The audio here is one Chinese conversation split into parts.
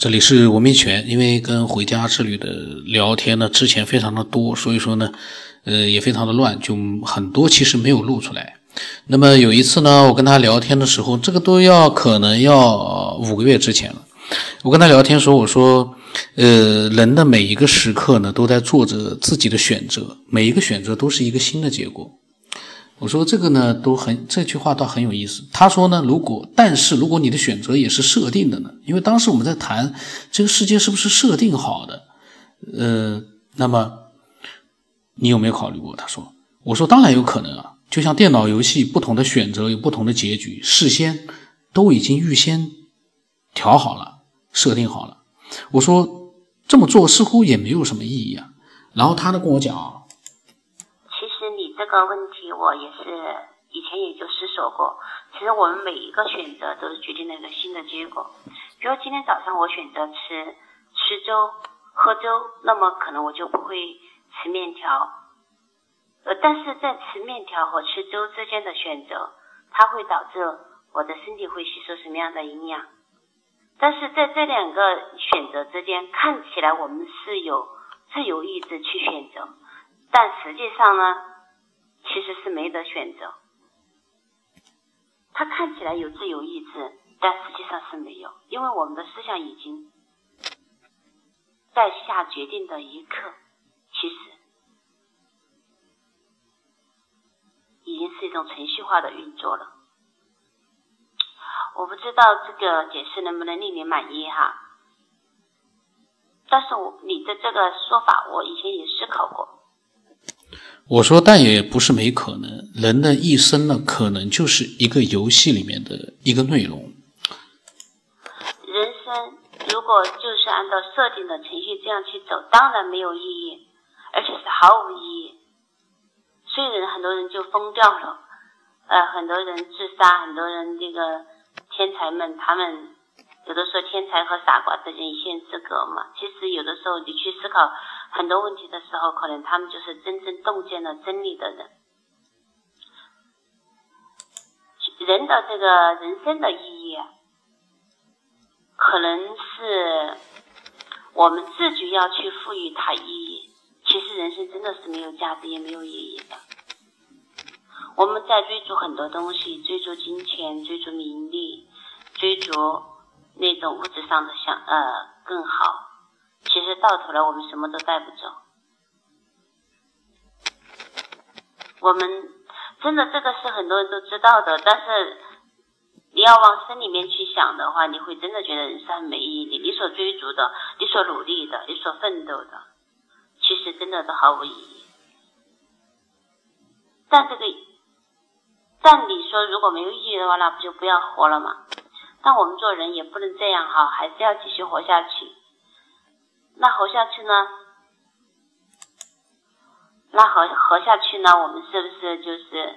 这里是文明泉，因为跟回家之旅的聊天呢，之前非常的多，所以说呢，呃，也非常的乱，就很多其实没有录出来。那么有一次呢，我跟他聊天的时候，这个都要可能要五个月之前了。我跟他聊天说，我说，呃，人的每一个时刻呢，都在做着自己的选择，每一个选择都是一个新的结果。我说这个呢都很这句话倒很有意思。他说呢，如果但是如果你的选择也是设定的呢？因为当时我们在谈这个世界是不是设定好的，呃，那么你有没有考虑过？他说，我说当然有可能啊，就像电脑游戏，不同的选择有不同的结局，事先都已经预先调好了，设定好了。我说这么做似乎也没有什么意义啊。然后他呢跟我讲。这个问题我也是以前也就思索过。其实我们每一个选择都是决定了一个新的结果。比如今天早上我选择吃吃粥、喝粥，那么可能我就不会吃面条。呃，但是在吃面条和吃粥之间的选择，它会导致我的身体会吸收什么样的营养？但是在这两个选择之间，看起来我们是有自由意志去选择，但实际上呢？其实是没得选择，他看起来有自由意志，但实际上是没有，因为我们的思想已经在下决定的一刻，其实已经是一种程序化的运作了。我不知道这个解释能不能令你满意哈，但是我你的这个说法，我以前也思考过。我说，但也不是没可能。人的一生呢，可能就是一个游戏里面的一个内容。人生如果就是按照设定的程序这样去走，当然没有意义，而且是毫无意义。所以人很多人就疯掉了，呃，很多人自杀，很多人这个天才们，他们有的时候天才和傻瓜之间一线之隔嘛。其实有的时候你去思考。很多问题的时候，可能他们就是真正洞见了真理的人。人的这个人生的意义，可能是我们自己要去赋予它意义。其实人生真的是没有价值也没有意义的。我们在追逐很多东西，追逐金钱，追逐名利，追逐那种物质上的想呃更好。其实到头来，我们什么都带不走。我们真的这个是很多人都知道的，但是你要往深里面去想的话，你会真的觉得人生很没意义。你所追逐的，你所努力的，你所奋斗的，其实真的都毫无意义。但这个，但你说如果没有意义的话，那不就不要活了吗？但我们做人也不能这样哈，还是要继续活下去。那活下去呢？那活活下去呢？我们是不是就是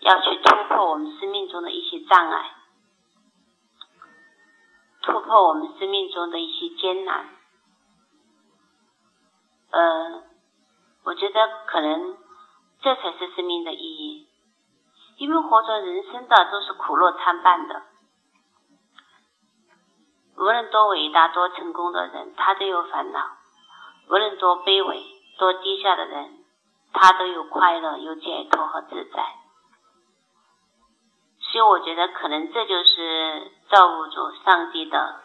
要去突破我们生命中的一些障碍，突破我们生命中的一些艰难？呃，我觉得可能这才是生命的意义，因为活着人生的都是苦乐参半的。无论多伟大、多成功的人，他都有烦恼；无论多卑微、多低下的人，他都有快乐、有解脱和自在。所以，我觉得可能这就是造物主、上帝的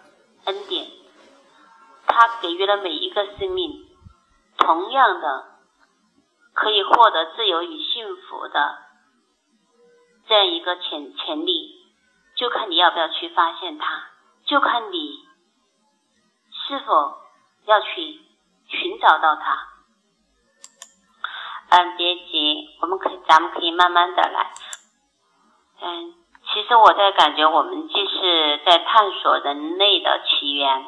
恩典，他给予了每一个生命同样的可以获得自由与幸福的这样一个潜潜力，就看你要不要去发现它。就看你是否要去寻找到它。嗯，别急，我们可以，咱们可以慢慢的来。嗯，其实我在感觉，我们既是在探索人类的起源，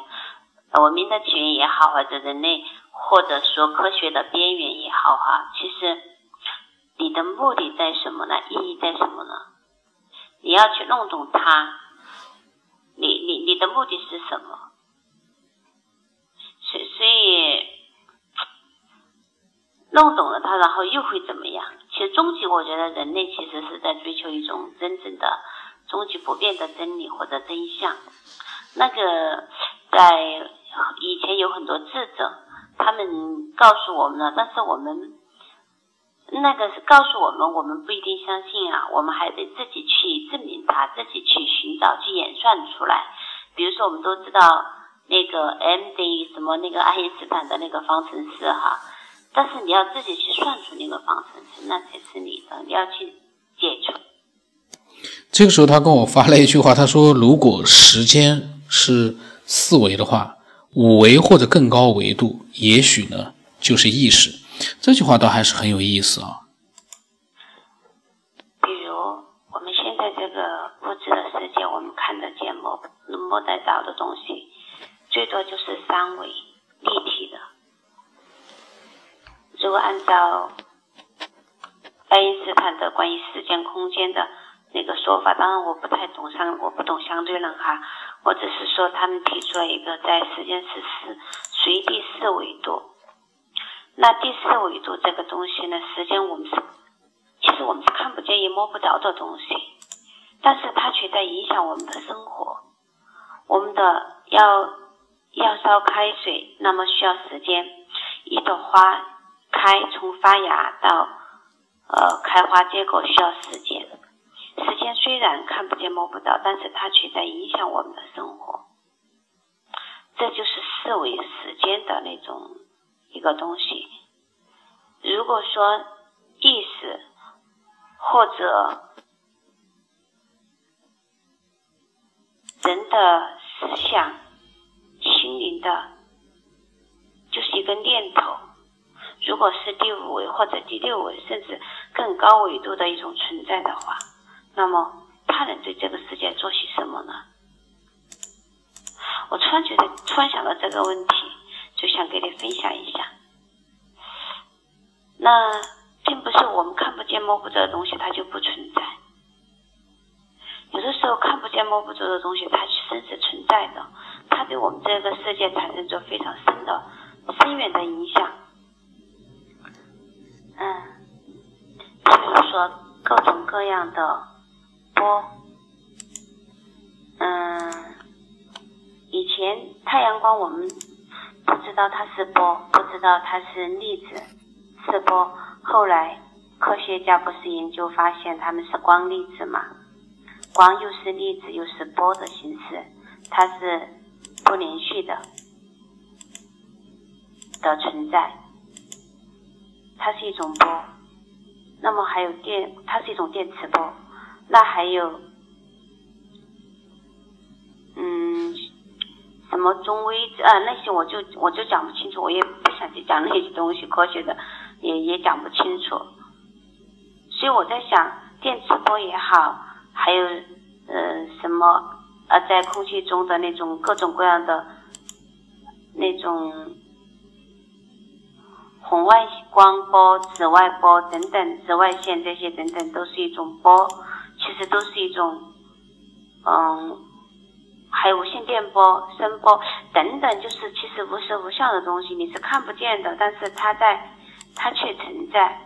文明的起源也好，或者人类，或者说科学的边缘也好，哈，其实你的目的在什么呢？意义在什么呢？你要去弄懂它。你你你的目的是什么？所所以弄懂了它，然后又会怎么样？其实终极，我觉得人类其实是在追求一种真正的终极不变的真理或者真相。那个在以前有很多智者，他们告诉我们了，但是我们那个是告诉我们，我们不一定相信啊，我们还得自己去证明它，自己去寻找，去演算出来。比如说，我们都知道那个 m 等于什么，那个爱因斯坦的那个方程式哈，但是你要自己去算出那个方程式，那才是你的，你要去解出。这个时候，他跟我发了一句话，他说：“如果时间是四维的话，五维或者更高维度，也许呢就是意识。”这句话倒还是很有意思啊。比如我们现在这个物质的世界，我们看得见摸摸得着的东西，最多就是三维立体的。如果按照爱因斯坦的关于时间空间的。那个说法，当然我不太懂相，我不懂相对论哈，我只是说他们提出了一个在时间是四，属于第四维度。那第四维度这个东西呢，时间我们是，其实我们是看不见也摸不着的东西，但是它却在影响我们的生活。我们的要要烧开水，那么需要时间；一朵花开，从发芽到呃开花结果需要时间。时间虽然看不见摸不到，但是它却在影响我们的生活。这就是四维时间的那种一个东西。如果说意识或者人的思想、心灵的，就是一个念头。如果是第五维或者第六维，甚至更高维度的一种存在的话。那么，他能对这个世界做些什么呢？我突然觉得，突然想到这个问题，就想给你分享一下。那并不是我们看不见摸不着的东西，它就不存在。有的时候看不见摸不着的东西，它真是存在的，它对我们这个世界产生着非常深的、深远的影响。嗯，比如说各种各样的。波，嗯，以前太阳光我们不知道它是波，不知道它是粒子是波。后来科学家不是研究发现它们是光粒子嘛？光又是粒子又是波的形式，它是不连续的的存在，它是一种波。那么还有电，它是一种电磁波。那还有，什么中微子啊那些我就我就讲不清楚，我也不想去讲那些东西，科学的也也讲不清楚。所以我在想，电磁波也好，还有呃什么呃在空气中的那种各种各样的那种红外光波、紫外波等等，紫外线这些等等，都是一种波。其实都是一种，嗯，还有无线电波、声波等等，就是其实无时无相的东西，你是看不见的，但是它在，它却存在。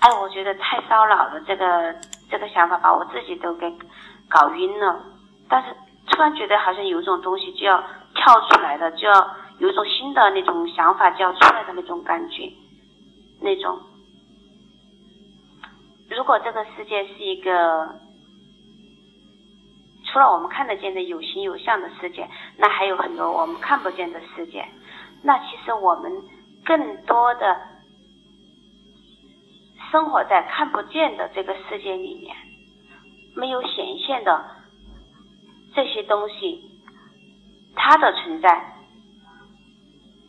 哎，我觉得太烧脑了，这个这个想法把我自己都给搞晕了。但是突然觉得好像有一种东西就要跳出来的，就要有一种新的那种想法就要出来的那种感觉，那种。如果这个世界是一个除了我们看得见的有形有相的世界，那还有很多我们看不见的世界。那其实我们更多的生活在看不见的这个世界里面，没有显现的这些东西，它的存在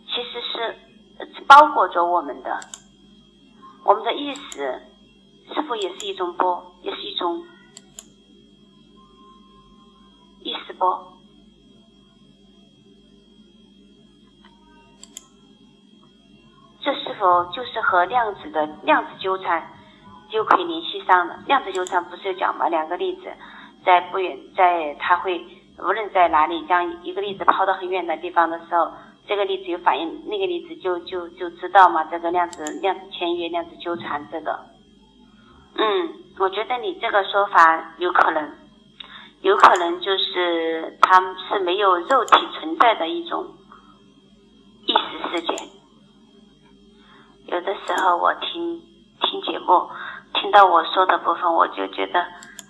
其实是包裹着我们的，我们的意识。是否也是一种波，也是一种意思不？这是否就是和量子的量子纠缠就可以联系上了？量子纠缠不是有讲吗？两个粒子在不远，在它会无论在哪里，将一个粒子抛到很远的地方的时候，这个粒子有反应，那个粒子就就就知道嘛。这个量子量子签约、量子纠缠这个。嗯，我觉得你这个说法有可能，有可能就是他是没有肉体存在的一种意识世界。有的时候我听听节目，听到我说的部分，我就觉得，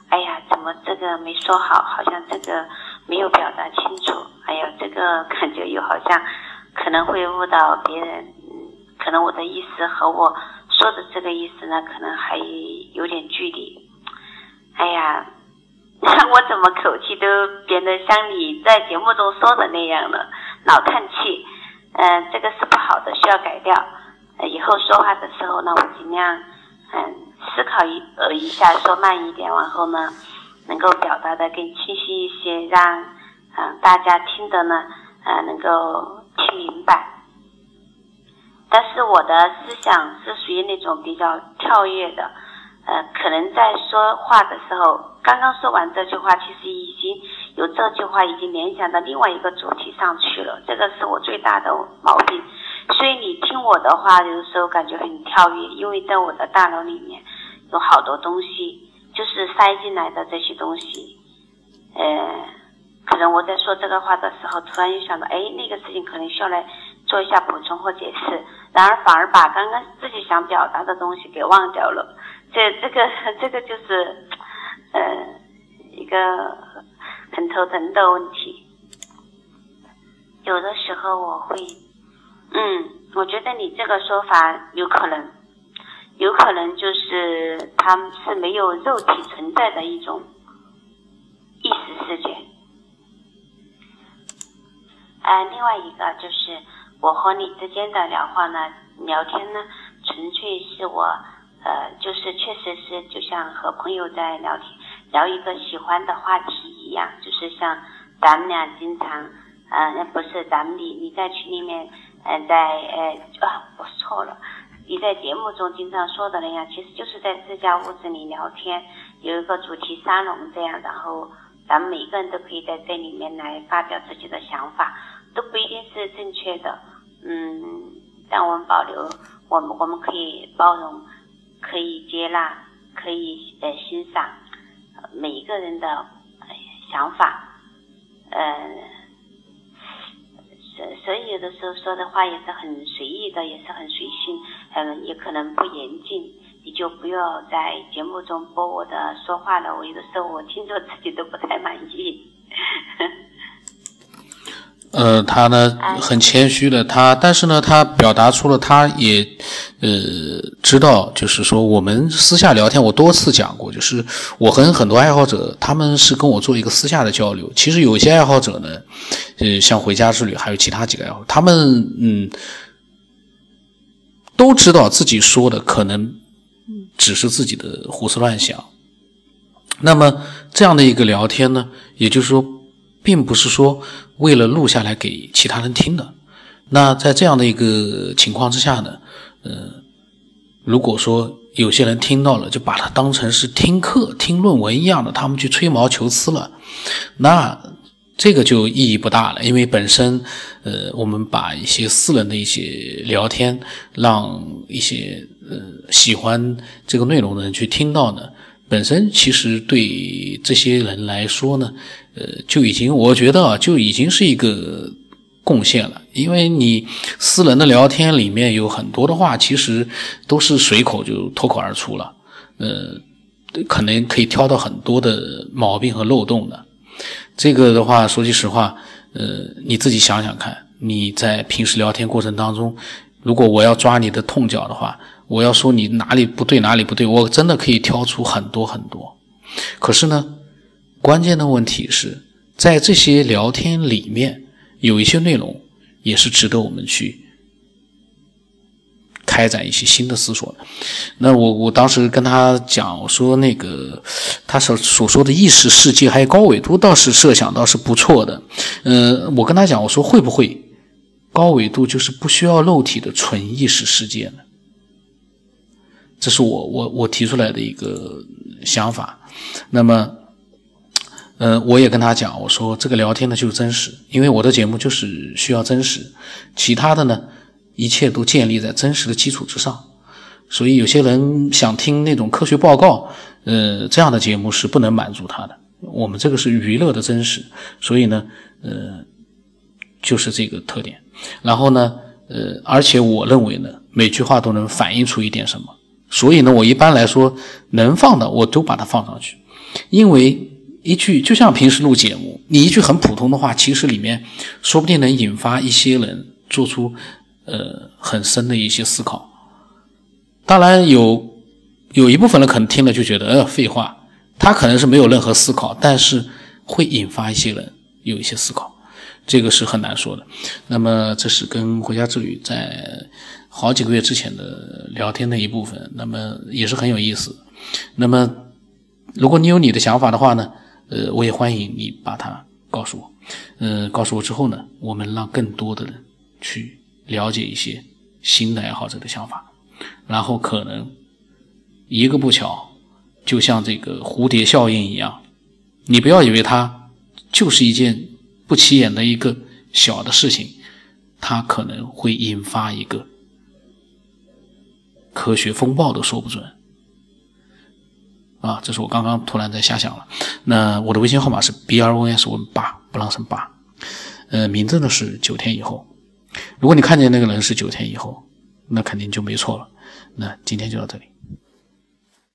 哎呀，怎么这个没说好？好像这个没有表达清楚。哎呀，这个 感觉又好像可能会误导别人。可能我的意思和我说的这个意思呢，可能还有点距离。哎呀。我怎么口气都变得像你在节目中说的那样了，老叹气。嗯，这个是不好的，需要改掉。呃以后说话的时候呢，我尽量嗯思考一呃一下，说慢一点，然后呢能够表达的更清晰一些，让嗯大家听的呢呃能够听明白。但是我的思想是属于那种比较跳跃的。呃，可能在说话的时候，刚刚说完这句话，其实已经有这句话已经联想到另外一个主题上去了。这个是我最大的毛病。所以你听我的话，有的时候感觉很跳跃，因为在我的大脑里面有好多东西，就是塞进来的这些东西。呃，可能我在说这个话的时候，突然又想到，哎，那个事情可能需要来做一下补充或解释，然而反而把刚刚自己想表达的东西给忘掉了。这这个 这个就是，呃，一个很头疼的问题。有的时候我会，嗯，我觉得你这个说法有可能，有可能就是他们是没有肉体存在的一种意识世界。呃，另外一个就是我和你之间的聊话呢，聊天呢，纯粹是我。呃，就是确实是就像和朋友在聊天，聊一个喜欢的话题一样，就是像咱们俩经常，呃，不是咱们你你在群里面，嗯，在呃啊，我错了，你在节目中经常说的那样，其实就是在自家屋子里聊天，有一个主题沙龙这样，然后咱们每个人都可以在这里面来发表自己的想法，都不一定是正确的，嗯，但我们保留，我们我们可以包容。可以接纳，可以呃欣赏每一个人的想法，呃，所所以有的时候说的话也是很随意的，也是很随性，嗯，也可能不严谨，你就不要在节目中播我的说话了。我有的时候我听着自己都不太满意。呃，他呢很谦虚的，他但是呢，他表达出了他也呃知道，就是说我们私下聊天，我多次讲过，就是我和很多爱好者，他们是跟我做一个私下的交流。其实有些爱好者呢，呃，像回家之旅，还有其他几个爱好，他们嗯都知道自己说的可能只是自己的胡思乱想。那么这样的一个聊天呢，也就是说。并不是说为了录下来给其他人听的。那在这样的一个情况之下呢，呃，如果说有些人听到了，就把它当成是听课、听论文一样的，他们去吹毛求疵了，那这个就意义不大了。因为本身，呃，我们把一些私人的一些聊天，让一些呃喜欢这个内容的人去听到呢。本身其实对这些人来说呢，呃，就已经我觉得啊，就已经是一个贡献了。因为你私人的聊天里面有很多的话，其实都是随口就脱口而出了，呃，可能可以挑到很多的毛病和漏洞的。这个的话，说句实话，呃，你自己想想看，你在平时聊天过程当中，如果我要抓你的痛脚的话。我要说你哪里不对，哪里不对，我真的可以挑出很多很多。可是呢，关键的问题是在这些聊天里面，有一些内容也是值得我们去开展一些新的思索。那我我当时跟他讲，我说那个他所所说的意识世界还有高纬度，倒是设想倒是不错的。嗯，我跟他讲，我说会不会高纬度就是不需要肉体的纯意识世界呢？这是我我我提出来的一个想法，那么，呃，我也跟他讲，我说这个聊天呢就是真实，因为我的节目就是需要真实，其他的呢，一切都建立在真实的基础之上，所以有些人想听那种科学报告，呃，这样的节目是不能满足他的，我们这个是娱乐的真实，所以呢，呃，就是这个特点。然后呢，呃，而且我认为呢，每句话都能反映出一点什么。所以呢，我一般来说能放的我都把它放上去，因为一句就像平时录节目，你一句很普通的话，其实里面说不定能引发一些人做出呃很深的一些思考。当然有。有一部分人可能听了就觉得，呃，废话，他可能是没有任何思考，但是会引发一些人有一些思考，这个是很难说的。那么这是跟回家之旅在好几个月之前的聊天的一部分，那么也是很有意思。那么如果你有你的想法的话呢，呃，我也欢迎你把它告诉我，呃，告诉我之后呢，我们让更多的人去了解一些新的爱好者的想法，然后可能。一个不巧，就像这个蝴蝶效应一样，你不要以为它就是一件不起眼的一个小的事情，它可能会引发一个科学风暴都说不准。啊，这是我刚刚突然在瞎想了。那我的微信号码是 b r o s 文八，不让生八。呃，名字呢是九天以后。如果你看见那个人是九天以后，那肯定就没错了。那今天就到这里。